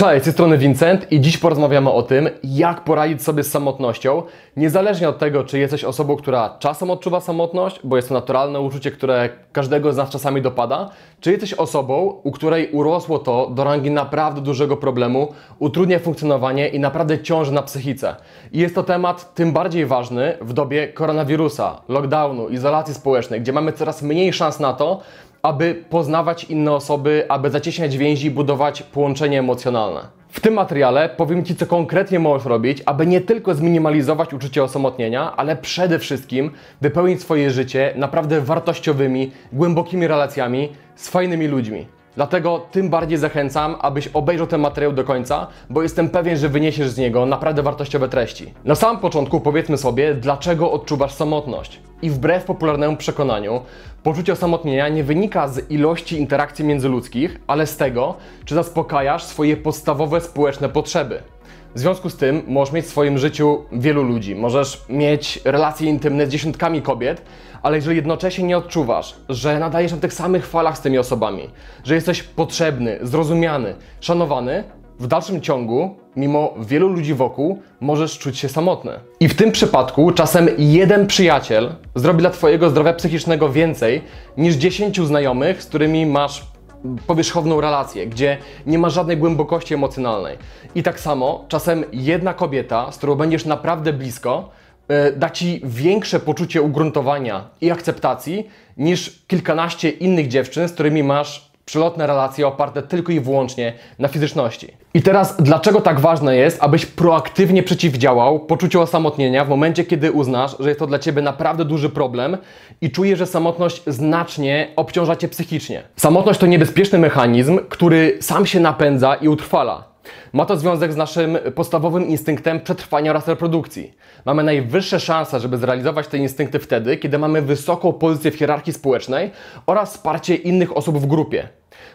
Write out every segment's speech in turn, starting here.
Cześć, z tej strony Vincent i dziś porozmawiamy o tym, jak poradzić sobie z samotnością, niezależnie od tego, czy jesteś osobą, która czasem odczuwa samotność, bo jest to naturalne uczucie, które każdego z nas czasami dopada, czy jesteś osobą, u której urosło to do rangi naprawdę dużego problemu, utrudnia funkcjonowanie i naprawdę ciąży na psychice. I jest to temat tym bardziej ważny w dobie koronawirusa, lockdownu, izolacji społecznej, gdzie mamy coraz mniej szans na to, aby poznawać inne osoby, aby zacieśniać więzi i budować połączenie emocjonalne. W tym materiale powiem Ci, co konkretnie możesz robić, aby nie tylko zminimalizować uczucie osamotnienia, ale przede wszystkim wypełnić swoje życie naprawdę wartościowymi, głębokimi relacjami z fajnymi ludźmi. Dlatego tym bardziej zachęcam, abyś obejrzał ten materiał do końca, bo jestem pewien, że wyniesiesz z niego naprawdę wartościowe treści. Na samym początku powiedzmy sobie, dlaczego odczuwasz samotność. I wbrew popularnemu przekonaniu, poczucie osamotnienia nie wynika z ilości interakcji międzyludzkich, ale z tego, czy zaspokajasz swoje podstawowe społeczne potrzeby. W związku z tym możesz mieć w swoim życiu wielu ludzi, możesz mieć relacje intymne z dziesiątkami kobiet, ale jeżeli jednocześnie nie odczuwasz, że nadajesz na tych samych falach z tymi osobami, że jesteś potrzebny, zrozumiany, szanowany, w dalszym ciągu, mimo wielu ludzi wokół, możesz czuć się samotny. I w tym przypadku czasem jeden przyjaciel zrobi dla Twojego zdrowia psychicznego więcej niż dziesięciu znajomych, z którymi masz powierzchowną relację, gdzie nie ma żadnej głębokości emocjonalnej. I tak samo czasem jedna kobieta, z którą będziesz naprawdę blisko, e, da ci większe poczucie ugruntowania i akceptacji niż kilkanaście innych dziewczyn, z którymi masz przelotne relacje oparte tylko i wyłącznie na fizyczności. I teraz, dlaczego tak ważne jest, abyś proaktywnie przeciwdziałał poczuciu osamotnienia w momencie, kiedy uznasz, że jest to dla ciebie naprawdę duży problem i czujesz, że samotność znacznie obciąża cię psychicznie? Samotność to niebezpieczny mechanizm, który sam się napędza i utrwala. Ma to związek z naszym podstawowym instynktem przetrwania oraz reprodukcji. Mamy najwyższe szanse, żeby zrealizować te instynkty wtedy, kiedy mamy wysoką pozycję w hierarchii społecznej oraz wsparcie innych osób w grupie.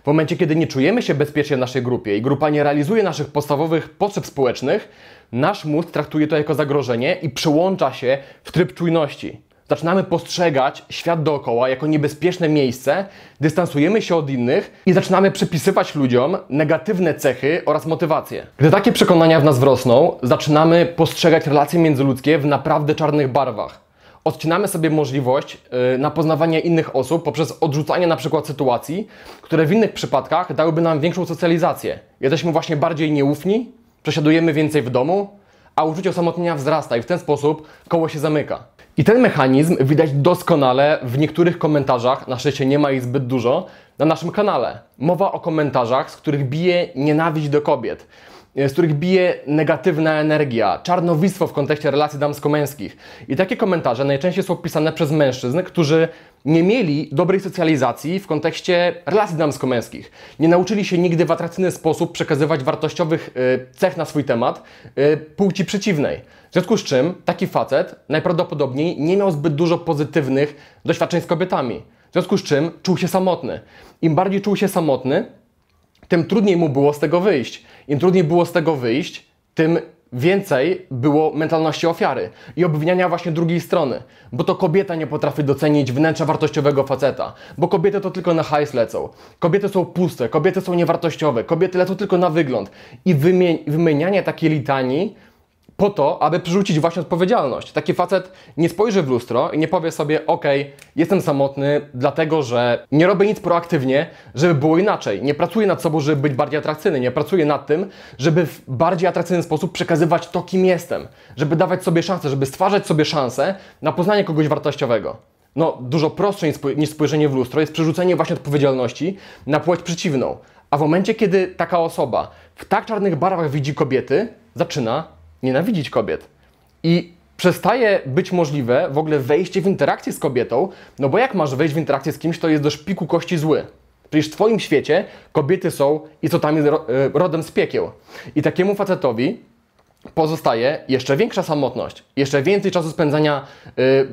W momencie, kiedy nie czujemy się bezpiecznie w naszej grupie i grupa nie realizuje naszych podstawowych potrzeb społecznych, nasz mózg traktuje to jako zagrożenie i przełącza się w tryb czujności. Zaczynamy postrzegać świat dookoła jako niebezpieczne miejsce, dystansujemy się od innych i zaczynamy przypisywać ludziom negatywne cechy oraz motywacje. Gdy takie przekonania w nas wrosną, zaczynamy postrzegać relacje międzyludzkie w naprawdę czarnych barwach odcinamy sobie możliwość yy, na poznawanie innych osób poprzez odrzucanie na przykład sytuacji, które w innych przypadkach dałyby nam większą socjalizację. Jesteśmy właśnie bardziej nieufni, przesiadujemy więcej w domu, a uczucie osamotnienia wzrasta i w ten sposób koło się zamyka. I ten mechanizm widać doskonale w niektórych komentarzach, na szczęście nie ma ich zbyt dużo, na naszym kanale. Mowa o komentarzach, z których bije nienawiść do kobiet z których bije negatywna energia, czarnowictwo w kontekście relacji damsko-męskich. I takie komentarze najczęściej są pisane przez mężczyzn, którzy nie mieli dobrej socjalizacji w kontekście relacji damsko-męskich. Nie nauczyli się nigdy w atrakcyjny sposób przekazywać wartościowych y, cech na swój temat y, płci przeciwnej. W związku z czym taki facet najprawdopodobniej nie miał zbyt dużo pozytywnych doświadczeń z kobietami. W związku z czym czuł się samotny. Im bardziej czuł się samotny, tym trudniej mu było z tego wyjść. Im trudniej było z tego wyjść, tym więcej było mentalności ofiary i obwiniania właśnie drugiej strony, bo to kobieta nie potrafi docenić wnętrza wartościowego faceta, bo kobiety to tylko na hajs lecą, kobiety są puste, kobiety są niewartościowe, kobiety lecą tylko na wygląd. I wymienianie takiej litanii po to, aby przerzucić właśnie odpowiedzialność. Taki facet nie spojrzy w lustro i nie powie sobie, ok, jestem samotny, dlatego że nie robię nic proaktywnie, żeby było inaczej. Nie pracuję nad sobą, żeby być bardziej atrakcyjny. Nie pracuję nad tym, żeby w bardziej atrakcyjny sposób przekazywać to, kim jestem. Żeby dawać sobie szansę, żeby stwarzać sobie szansę na poznanie kogoś wartościowego. No, dużo prostsze niż spojrzenie w lustro jest przerzucenie właśnie odpowiedzialności na płeć przeciwną. A w momencie, kiedy taka osoba w tak czarnych barwach widzi kobiety, zaczyna nienawidzić kobiet. I przestaje być możliwe w ogóle wejście w interakcję z kobietą, no bo jak masz wejść w interakcję z kimś, kto jest do szpiku kości zły? Przecież w Twoim świecie kobiety są istotami e, rodem z piekieł. I takiemu facetowi pozostaje jeszcze większa samotność, jeszcze więcej czasu spędzania e,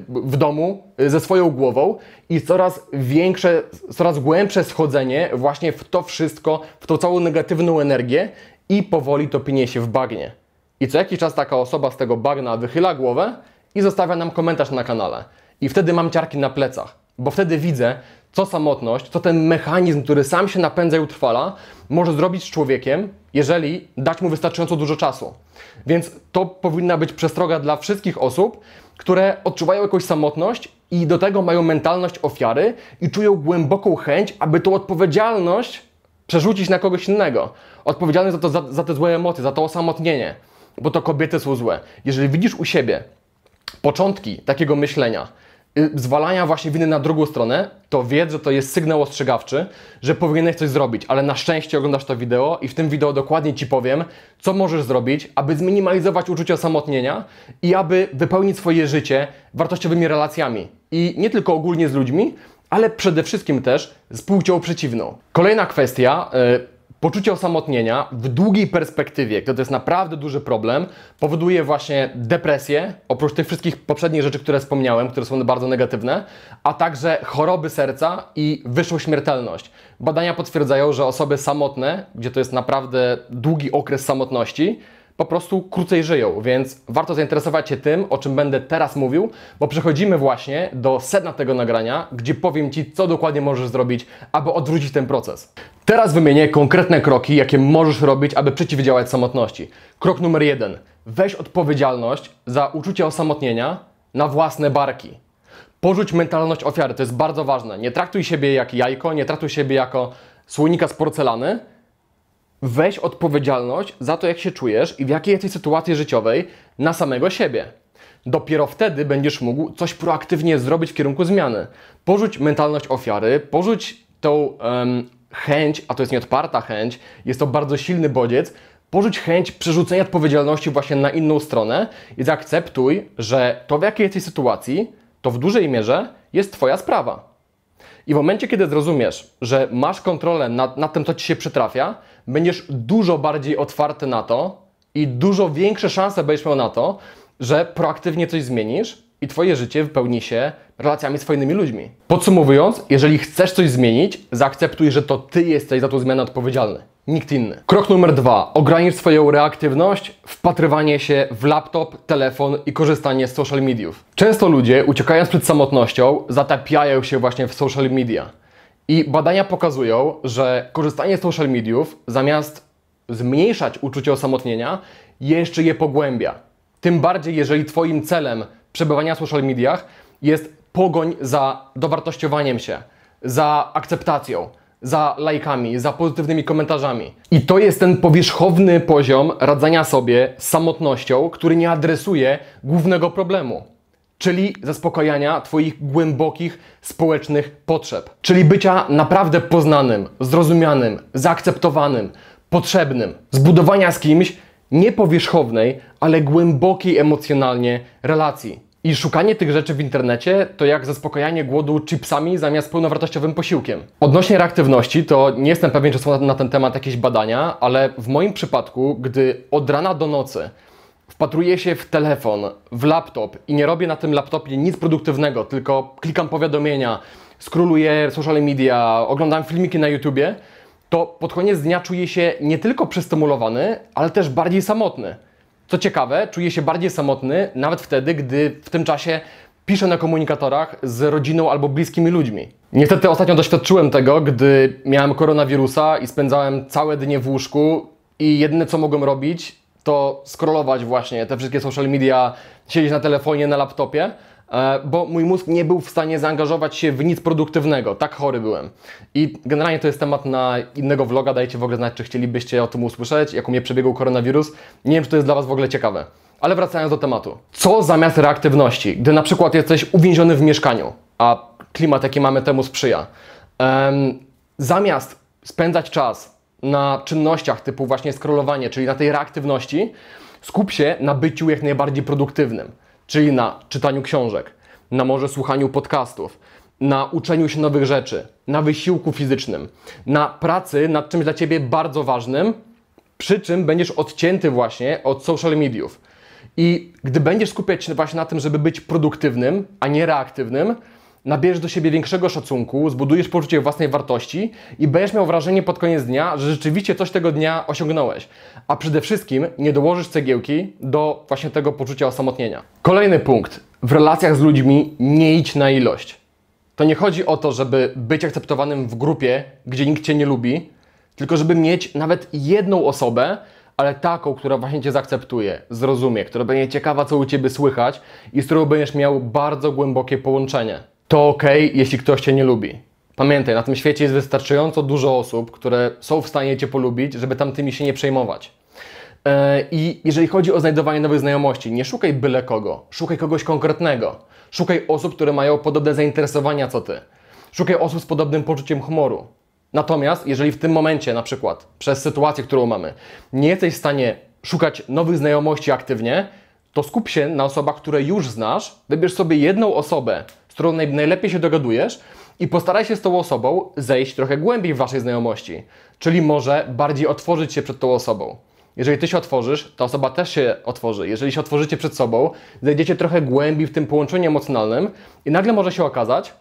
w domu e, ze swoją głową i coraz większe, coraz głębsze schodzenie właśnie w to wszystko, w tą całą negatywną energię i powoli topienie się w bagnie. I co jakiś czas taka osoba z tego bagna wychyla głowę i zostawia nam komentarz na kanale. I wtedy mam ciarki na plecach, bo wtedy widzę, co samotność, co ten mechanizm, który sam się napędza i utrwala, może zrobić z człowiekiem, jeżeli dać mu wystarczająco dużo czasu. Więc to powinna być przestroga dla wszystkich osób, które odczuwają jakąś samotność i do tego mają mentalność ofiary i czują głęboką chęć, aby tą odpowiedzialność przerzucić na kogoś innego. Odpowiedzialny za, to, za, za te złe emocje, za to osamotnienie, bo to kobiety są złe. Jeżeli widzisz u siebie początki takiego myślenia, y, zwalania właśnie winy na drugą stronę, to wiedz, że to jest sygnał ostrzegawczy, że powinieneś coś zrobić, ale na szczęście oglądasz to wideo i w tym wideo dokładnie Ci powiem, co możesz zrobić, aby zminimalizować uczucie osamotnienia i aby wypełnić swoje życie wartościowymi relacjami. I nie tylko ogólnie z ludźmi, ale przede wszystkim też z płcią przeciwną. Kolejna kwestia, y, Poczucie osamotnienia w długiej perspektywie, to jest naprawdę duży problem, powoduje właśnie depresję, oprócz tych wszystkich poprzednich rzeczy, które wspomniałem, które są bardzo negatywne, a także choroby serca i wyższą śmiertelność. Badania potwierdzają, że osoby samotne, gdzie to jest naprawdę długi okres samotności, po prostu krócej żyją, więc warto zainteresować się tym, o czym będę teraz mówił, bo przechodzimy właśnie do sedna tego nagrania, gdzie powiem Ci, co dokładnie możesz zrobić, aby odwrócić ten proces. Teraz wymienię konkretne kroki, jakie możesz robić, aby przeciwdziałać samotności. Krok numer jeden. Weź odpowiedzialność za uczucie osamotnienia na własne barki. Porzuć mentalność ofiary, to jest bardzo ważne. Nie traktuj siebie jak jajko, nie traktuj siebie jako słonika z porcelany, weź odpowiedzialność za to, jak się czujesz i w jakiej jesteś sytuacji życiowej na samego siebie. Dopiero wtedy będziesz mógł coś proaktywnie zrobić w kierunku zmiany. Porzuć mentalność ofiary, porzuć tą um, chęć, a to jest nieodparta chęć, jest to bardzo silny bodziec, porzuć chęć przerzucenia odpowiedzialności właśnie na inną stronę i zaakceptuj, że to w jakiej jesteś sytuacji, to w dużej mierze jest Twoja sprawa. I w momencie, kiedy zrozumiesz, że masz kontrolę nad, nad tym, co ci się przytrafia, będziesz dużo bardziej otwarty na to i dużo większe szanse będziesz miał na to, że proaktywnie coś zmienisz i Twoje życie wypełni się relacjami z fajnymi ludźmi. Podsumowując, jeżeli chcesz coś zmienić, zaakceptuj, że to Ty jesteś za tą zmianę odpowiedzialny. Nikt inny. Krok numer dwa. Ogranicz swoją reaktywność, wpatrywanie się w laptop, telefon i korzystanie z social mediów. Często ludzie, uciekając przed samotnością, zatapiają się właśnie w social media. I badania pokazują, że korzystanie z social mediów zamiast zmniejszać uczucie osamotnienia, jeszcze je pogłębia. Tym bardziej, jeżeli Twoim celem przebywania w social mediach jest pogoń za dowartościowaniem się, za akceptacją, za lajkami, za pozytywnymi komentarzami. I to jest ten powierzchowny poziom radzenia sobie z samotnością, który nie adresuje głównego problemu czyli zaspokajania Twoich głębokich społecznych potrzeb, czyli bycia naprawdę poznanym, zrozumianym, zaakceptowanym, potrzebnym, zbudowania z kimś nie powierzchownej, ale głębokiej emocjonalnie relacji. I szukanie tych rzeczy w internecie to jak zaspokajanie głodu chipsami zamiast pełnowartościowym posiłkiem. Odnośnie reaktywności, to nie jestem pewien, czy są na ten temat jakieś badania, ale w moim przypadku, gdy od rana do nocy wpatruję się w telefon, w laptop i nie robię na tym laptopie nic produktywnego, tylko klikam powiadomienia, skroluję social media, oglądam filmiki na YouTubie, to pod koniec dnia czuję się nie tylko przestymulowany, ale też bardziej samotny. Co ciekawe, czuję się bardziej samotny nawet wtedy, gdy w tym czasie piszę na komunikatorach z rodziną albo bliskimi ludźmi. Niestety ostatnio doświadczyłem tego, gdy miałem koronawirusa i spędzałem całe dnie w łóżku i jedyne co mogłem robić to scrollować właśnie te wszystkie social media, siedzieć na telefonie, na laptopie, e, bo mój mózg nie był w stanie zaangażować się w nic produktywnego. Tak chory byłem. I generalnie to jest temat na innego vloga. Dajcie w ogóle znać, czy chcielibyście o tym usłyszeć, jak u mnie przebiegł koronawirus. Nie wiem, czy to jest dla Was w ogóle ciekawe. Ale wracając do tematu. Co zamiast reaktywności, gdy na przykład jesteś uwięziony w mieszkaniu, a klimat, jaki mamy temu sprzyja, um, zamiast spędzać czas na czynnościach typu właśnie scrollowanie, czyli na tej reaktywności, skup się na byciu jak najbardziej produktywnym, czyli na czytaniu książek, na może słuchaniu podcastów, na uczeniu się nowych rzeczy, na wysiłku fizycznym, na pracy nad czymś dla Ciebie bardzo ważnym, przy czym będziesz odcięty właśnie od social mediów. I gdy będziesz skupiać się właśnie na tym, żeby być produktywnym, a nie reaktywnym, nabierzesz do siebie większego szacunku, zbudujesz poczucie własnej wartości i będziesz miał wrażenie pod koniec dnia, że rzeczywiście coś tego dnia osiągnąłeś. A przede wszystkim nie dołożysz cegiełki do właśnie tego poczucia osamotnienia. Kolejny punkt. W relacjach z ludźmi nie idź na ilość. To nie chodzi o to, żeby być akceptowanym w grupie, gdzie nikt Cię nie lubi, tylko żeby mieć nawet jedną osobę, ale taką, która właśnie Cię zaakceptuje, zrozumie, która będzie ciekawa, co u Ciebie słychać i z którą będziesz miał bardzo głębokie połączenie. To ok, jeśli ktoś Cię nie lubi. Pamiętaj, na tym świecie jest wystarczająco dużo osób, które są w stanie Cię polubić, żeby tamtymi się nie przejmować. E, I jeżeli chodzi o znajdowanie nowych znajomości, nie szukaj byle kogo, szukaj kogoś konkretnego. Szukaj osób, które mają podobne zainteresowania co ty. Szukaj osób z podobnym poczuciem humoru. Natomiast jeżeli w tym momencie, na przykład przez sytuację, którą mamy, nie jesteś w stanie szukać nowych znajomości aktywnie, to skup się na osobach, które już znasz, wybierz sobie jedną osobę, z którą najlepiej się dogadujesz i postaraj się z tą osobą zejść trochę głębiej w waszej znajomości, czyli może bardziej otworzyć się przed tą osobą. Jeżeli ty się otworzysz, ta osoba też się otworzy. Jeżeli się otworzycie przed sobą, zejdziecie trochę głębiej w tym połączeniu emocjonalnym i nagle może się okazać,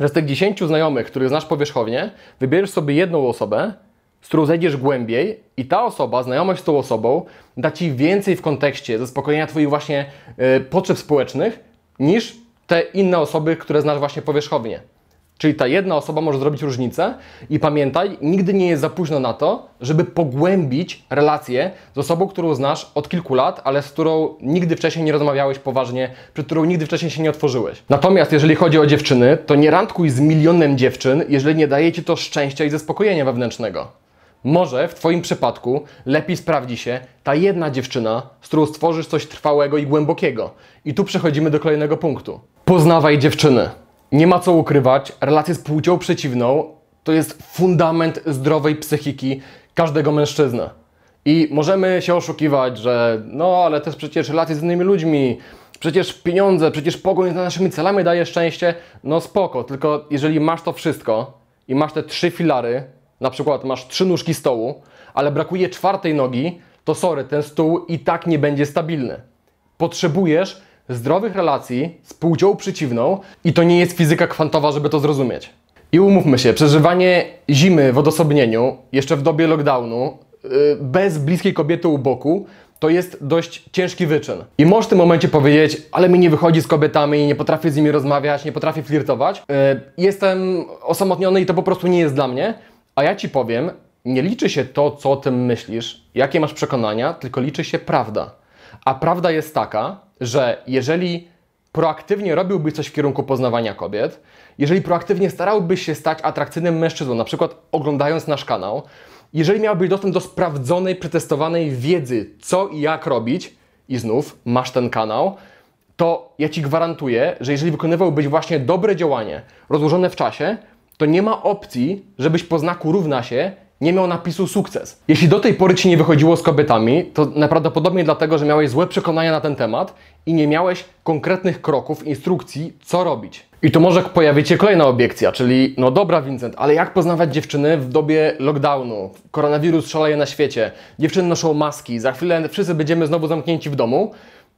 że z tych 10 znajomych, których znasz powierzchownie, wybierzesz sobie jedną osobę, z którą zejdziesz głębiej i ta osoba, znajomość z tą osobą da Ci więcej w kontekście zaspokojenia Twoich właśnie y, potrzeb społecznych niż te inne osoby, które znasz właśnie powierzchownie. Czyli ta jedna osoba może zrobić różnicę i pamiętaj, nigdy nie jest za późno na to, żeby pogłębić relację z osobą, którą znasz od kilku lat, ale z którą nigdy wcześniej nie rozmawiałeś poważnie, przed którą nigdy wcześniej się nie otworzyłeś. Natomiast jeżeli chodzi o dziewczyny, to nie randkuj z milionem dziewczyn, jeżeli nie daje Ci to szczęścia i zaspokojenia wewnętrznego. Może w Twoim przypadku lepiej sprawdzi się ta jedna dziewczyna, z którą stworzysz coś trwałego i głębokiego. I tu przechodzimy do kolejnego punktu. Poznawaj dziewczyny. Nie ma co ukrywać, relacje z płcią przeciwną to jest fundament zdrowej psychiki każdego mężczyzny. I możemy się oszukiwać, że no ale też przecież relacje z innymi ludźmi, przecież pieniądze, przecież pogoń za naszymi celami daje szczęście. No spoko, tylko jeżeli masz to wszystko i masz te trzy filary, na przykład masz trzy nóżki stołu, ale brakuje czwartej nogi, to sorry, ten stół i tak nie będzie stabilny. Potrzebujesz zdrowych relacji z płcią przeciwną i to nie jest fizyka kwantowa, żeby to zrozumieć. I umówmy się, przeżywanie zimy w odosobnieniu, jeszcze w dobie lockdownu, yy, bez bliskiej kobiety u boku, to jest dość ciężki wyczyn. I możesz w tym momencie powiedzieć, ale mi nie wychodzi z kobietami, nie potrafię z nimi rozmawiać, nie potrafię flirtować. Yy, jestem osamotniony i to po prostu nie jest dla mnie. A ja ci powiem, nie liczy się to, co o tym myślisz, jakie masz przekonania, tylko liczy się prawda. A prawda jest taka, że jeżeli proaktywnie robiłbyś coś w kierunku poznawania kobiet, jeżeli proaktywnie starałbyś się stać atrakcyjnym mężczyzną, na przykład oglądając nasz kanał, jeżeli miałbyś dostęp do sprawdzonej, przetestowanej wiedzy, co i jak robić, i znów masz ten kanał, to ja Ci gwarantuję, że jeżeli wykonywałbyś właśnie dobre działanie, rozłożone w czasie, to nie ma opcji, żebyś po znaku równa się nie miał napisu sukces. Jeśli do tej pory Ci nie wychodziło z kobietami, to najprawdopodobniej dlatego, że miałeś złe przekonania na ten temat i nie miałeś konkretnych kroków, instrukcji, co robić. I tu może pojawić się kolejna obiekcja, czyli no dobra Vincent, ale jak poznawać dziewczyny w dobie lockdownu? Koronawirus szaleje na świecie, dziewczyny noszą maski, za chwilę wszyscy będziemy znowu zamknięci w domu.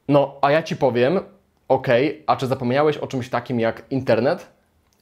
No, a ja Ci powiem, okej, okay, a czy zapomniałeś o czymś takim jak internet?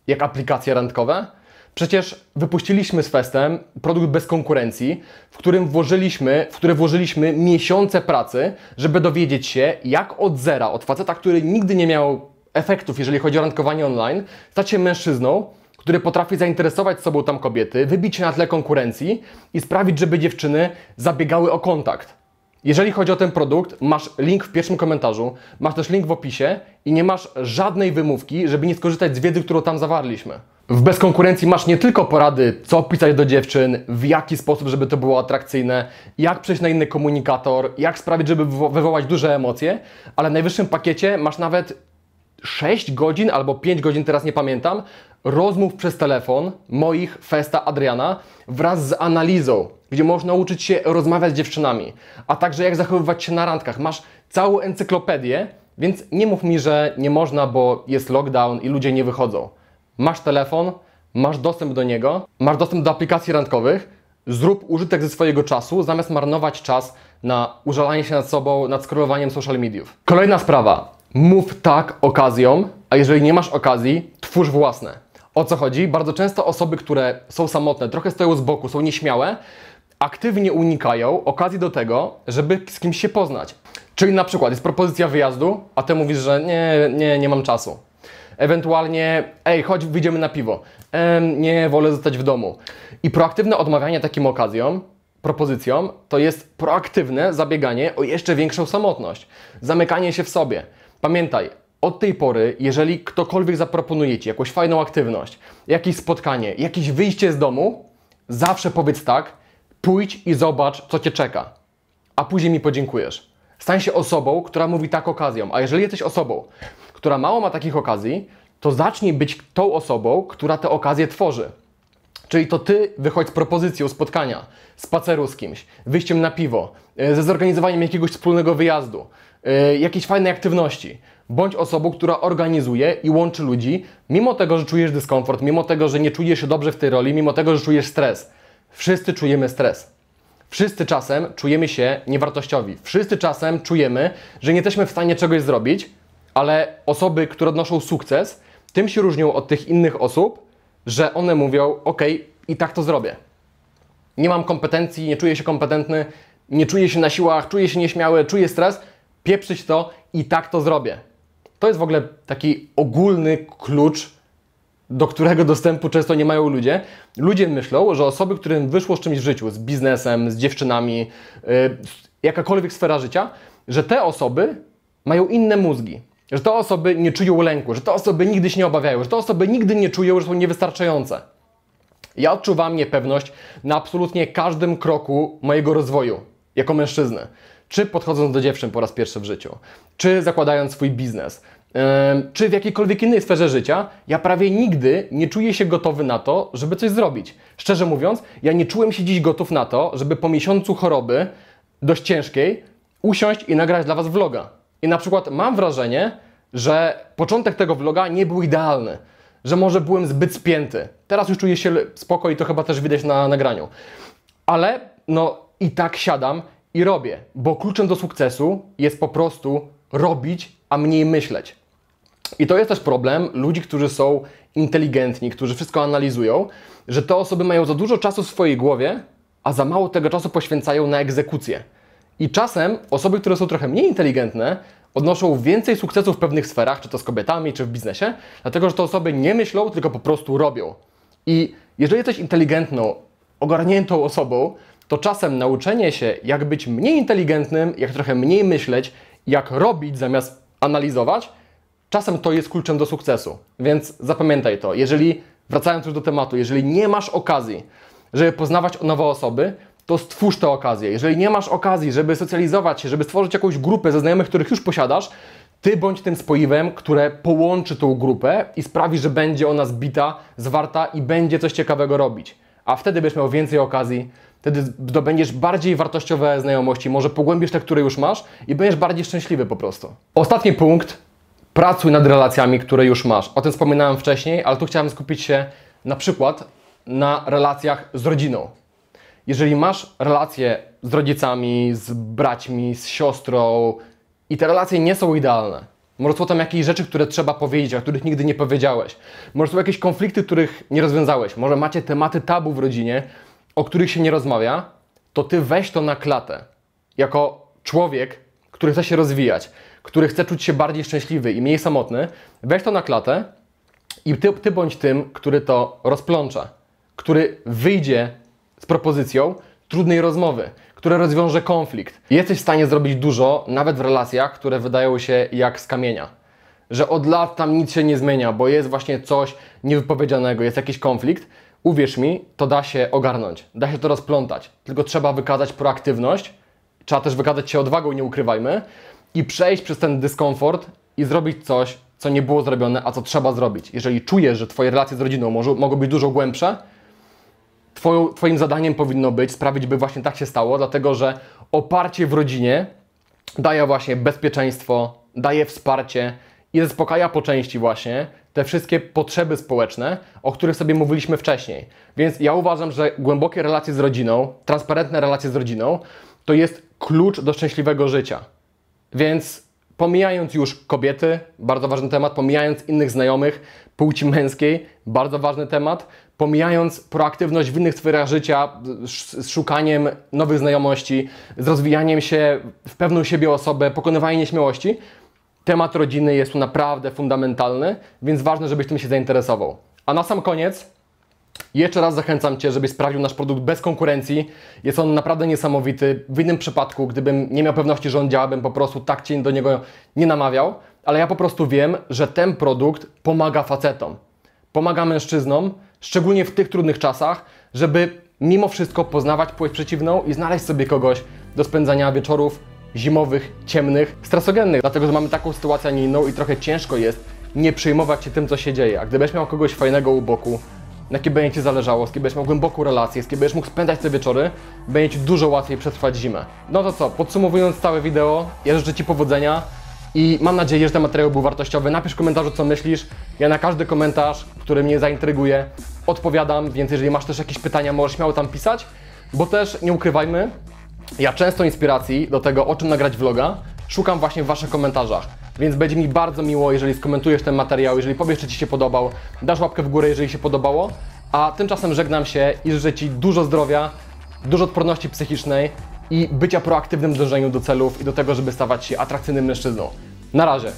Jak aplikacje randkowe? Przecież wypuściliśmy z Festem produkt bez konkurencji, w którym włożyliśmy, w który włożyliśmy miesiące pracy, żeby dowiedzieć się, jak od zera, od faceta, który nigdy nie miał efektów, jeżeli chodzi o randkowanie online, stać się mężczyzną, który potrafi zainteresować sobą tam kobiety, wybić się na tle konkurencji i sprawić, żeby dziewczyny zabiegały o kontakt. Jeżeli chodzi o ten produkt, masz link w pierwszym komentarzu, masz też link w opisie i nie masz żadnej wymówki, żeby nie skorzystać z wiedzy, którą tam zawarliśmy. W bezkonkurencji masz nie tylko porady, co pisać do dziewczyn, w jaki sposób, żeby to było atrakcyjne, jak przejść na inny komunikator, jak sprawić, żeby wywołać duże emocje, ale w najwyższym pakiecie masz nawet 6 godzin albo 5 godzin, teraz nie pamiętam, rozmów przez telefon moich Festa Adriana wraz z analizą, gdzie możesz nauczyć się rozmawiać z dziewczynami, a także jak zachowywać się na randkach. Masz całą encyklopedię, więc nie mów mi, że nie można, bo jest lockdown i ludzie nie wychodzą. Masz telefon, masz dostęp do niego, masz dostęp do aplikacji randkowych, zrób użytek ze swojego czasu, zamiast marnować czas na użalanie się nad sobą, nad scrollowaniem social mediów. Kolejna sprawa. Mów tak okazją, a jeżeli nie masz okazji, twórz własne. O co chodzi? Bardzo często osoby, które są samotne, trochę stoją z boku, są nieśmiałe, aktywnie unikają okazji do tego, żeby z kimś się poznać. Czyli na przykład jest propozycja wyjazdu, a ty mówisz, że nie, nie, nie mam czasu. Ewentualnie, ej, chodź, wyjdziemy na piwo. Nie, wolę zostać w domu. I proaktywne odmawianie takim okazjom, propozycjom, to jest proaktywne zabieganie o jeszcze większą samotność. Zamykanie się w sobie. Pamiętaj, od tej pory, jeżeli ktokolwiek zaproponuje Ci jakąś fajną aktywność, jakieś spotkanie, jakieś wyjście z domu, zawsze powiedz tak, pójdź i zobacz, co Cię czeka. A później mi podziękujesz. Stań się osobą, która mówi tak okazją. A jeżeli jesteś osobą, która mało ma takich okazji, to zacznij być tą osobą, która te okazje tworzy. Czyli to ty wychodź z propozycją spotkania, spaceru z kimś, wyjściem na piwo, e, ze zorganizowaniem jakiegoś wspólnego wyjazdu, jakiejś fajnej aktywności. Bądź osobą, która organizuje i łączy ludzi, mimo tego, że czujesz dyskomfort, mimo tego, że nie czujesz się dobrze w tej roli, mimo tego, że czujesz stres. Wszyscy czujemy stres. Wszyscy czasem czujemy się niewartościowi. Wszyscy czasem czujemy, że nie jesteśmy w stanie czegoś zrobić, ale osoby, które odnoszą sukces, tym się różnią od tych innych osób, że one mówią: OK, i tak to zrobię. Nie mam kompetencji, nie czuję się kompetentny, nie czuję się na siłach, czuję się nieśmiały, czuję stres, pieprzyć to i tak to zrobię. To jest w ogóle taki ogólny klucz, do którego dostępu często nie mają ludzie. Ludzie myślą, że osoby, którym wyszło z czymś w życiu, z biznesem, z dziewczynami, yy, jakakolwiek sfera życia, że te osoby mają inne mózgi. Że te osoby nie czują lęku, że te osoby nigdy się nie obawiają, że te osoby nigdy nie czują, że są niewystarczające. Ja odczuwam niepewność na absolutnie każdym kroku mojego rozwoju jako mężczyzny. Czy podchodząc do dziewczyn po raz pierwszy w życiu, czy zakładając swój biznes, czy w jakiejkolwiek innej sferze życia, ja prawie nigdy nie czuję się gotowy na to, żeby coś zrobić. Szczerze mówiąc, ja nie czułem się dziś gotów na to, żeby po miesiącu choroby, dość ciężkiej, usiąść i nagrać dla Was vloga. I na przykład mam wrażenie, że początek tego vloga nie był idealny, że może byłem zbyt spięty. Teraz już czuję się spoko i to chyba też widać na nagraniu. Ale no i tak siadam i robię, bo kluczem do sukcesu jest po prostu robić, a mniej myśleć. I to jest też problem ludzi, którzy są inteligentni, którzy wszystko analizują, że te osoby mają za dużo czasu w swojej głowie, a za mało tego czasu poświęcają na egzekucję. I czasem osoby, które są trochę mniej inteligentne, odnoszą więcej sukcesów w pewnych sferach, czy to z kobietami, czy w biznesie, dlatego że te osoby nie myślą, tylko po prostu robią. I jeżeli jesteś inteligentną, ogarniętą osobą, to czasem nauczenie się, jak być mniej inteligentnym, jak trochę mniej myśleć, jak robić zamiast analizować, czasem to jest kluczem do sukcesu. Więc zapamiętaj to. Jeżeli, wracając już do tematu, jeżeli nie masz okazji, żeby poznawać nowe osoby, to stwórz tę okazję. Jeżeli nie masz okazji, żeby socjalizować się, żeby stworzyć jakąś grupę ze znajomych, których już posiadasz, ty bądź tym spoiwem, które połączy tą grupę i sprawi, że będzie ona zbita, zwarta i będzie coś ciekawego robić. A wtedy będziesz miał więcej okazji, wtedy zdobędziesz bardziej wartościowe znajomości, może pogłębisz te, które już masz i będziesz bardziej szczęśliwy po prostu. Ostatni punkt. Pracuj nad relacjami, które już masz. O tym wspominałem wcześniej, ale tu chciałem skupić się na przykład na relacjach z rodziną. Jeżeli masz relacje z rodzicami, z braćmi, z siostrą i te relacje nie są idealne, może są tam jakieś rzeczy, które trzeba powiedzieć, a których nigdy nie powiedziałeś. Może są jakieś konflikty, których nie rozwiązałeś. Może macie tematy tabu w rodzinie, o których się nie rozmawia, to ty weź to na klatę. Jako człowiek, który chce się rozwijać, który chce czuć się bardziej szczęśliwy i mniej samotny, weź to na klatę i ty, ty bądź tym, który to rozplącza, który wyjdzie z propozycją trudnej rozmowy, które rozwiąże konflikt. Jesteś w stanie zrobić dużo, nawet w relacjach, które wydają się jak z kamienia. Że od lat tam nic się nie zmienia, bo jest właśnie coś niewypowiedzianego, jest jakiś konflikt. Uwierz mi, to da się ogarnąć, da się to rozplątać. Tylko trzeba wykazać proaktywność, trzeba też wykazać się odwagą, nie ukrywajmy, i przejść przez ten dyskomfort i zrobić coś, co nie było zrobione, a co trzeba zrobić. Jeżeli czujesz, że Twoje relacje z rodziną może, mogą być dużo głębsze, twoją, Twoim zadaniem powinno być sprawić, by właśnie tak się stało, dlatego że oparcie w rodzinie daje właśnie bezpieczeństwo, daje wsparcie i zaspokaja po części właśnie te wszystkie potrzeby społeczne, o których sobie mówiliśmy wcześniej. Więc ja uważam, że głębokie relacje z rodziną, transparentne relacje z rodziną, to jest klucz do szczęśliwego życia. Więc pomijając już kobiety, bardzo ważny temat, pomijając innych znajomych płci męskiej, bardzo ważny temat, pomijając proaktywność w innych sferach życia, z szukaniem nowych znajomości, z rozwijaniem się w pewną siebie osobę, pokonywanie nieśmiałości, Temat rodziny jest tu naprawdę fundamentalny, więc ważne, żebyś tym się zainteresował. A na sam koniec jeszcze raz zachęcam Cię, żebyś sprawdził nasz produkt bez konkurencji. Jest on naprawdę niesamowity. W innym przypadku, gdybym nie miał pewności, że on działa, bym po prostu tak Cię do niego nie namawiał. Ale ja po prostu wiem, że ten produkt pomaga facetom. Pomaga mężczyznom, szczególnie w tych trudnych czasach, żeby mimo wszystko poznawać płeć przeciwną i znaleźć sobie kogoś do spędzania wieczorów zimowych, ciemnych, stresogennych. Dlatego, że mamy taką sytuację, a nie inną i trochę ciężko jest nie przejmować się tym, co się dzieje. A gdybyś miał kogoś fajnego u boku, na kim będzie Ci zależało, z kim będziesz miał głęboką relację, z kim będziesz mógł spędzać te wieczory, będzie Ci dużo łatwiej przetrwać zimę. No to co, podsumowując całe wideo, ja życzę Ci powodzenia i mam nadzieję, że ten materiał był wartościowy. Napisz w komentarzu, co myślisz. Ja na każdy komentarz, który mnie zaintryguje, odpowiadam, więc jeżeli masz też jakieś pytania, możesz śmiało tam pisać, bo też nie ukrywajmy, ja często inspiracji do tego, o czym nagrać vloga, szukam właśnie w Waszych komentarzach. Więc będzie mi bardzo miło, jeżeli skomentujesz ten materiał, jeżeli powiesz, czy Ci się podobał, dasz łapkę w górę, jeżeli się podobało. A tymczasem żegnam się i życzę Ci dużo zdrowia, dużo odporności psychicznej i bycia proaktywnym w dążeniu do celów i do tego, żeby stawać się atrakcyjnym mężczyzną. Na razie.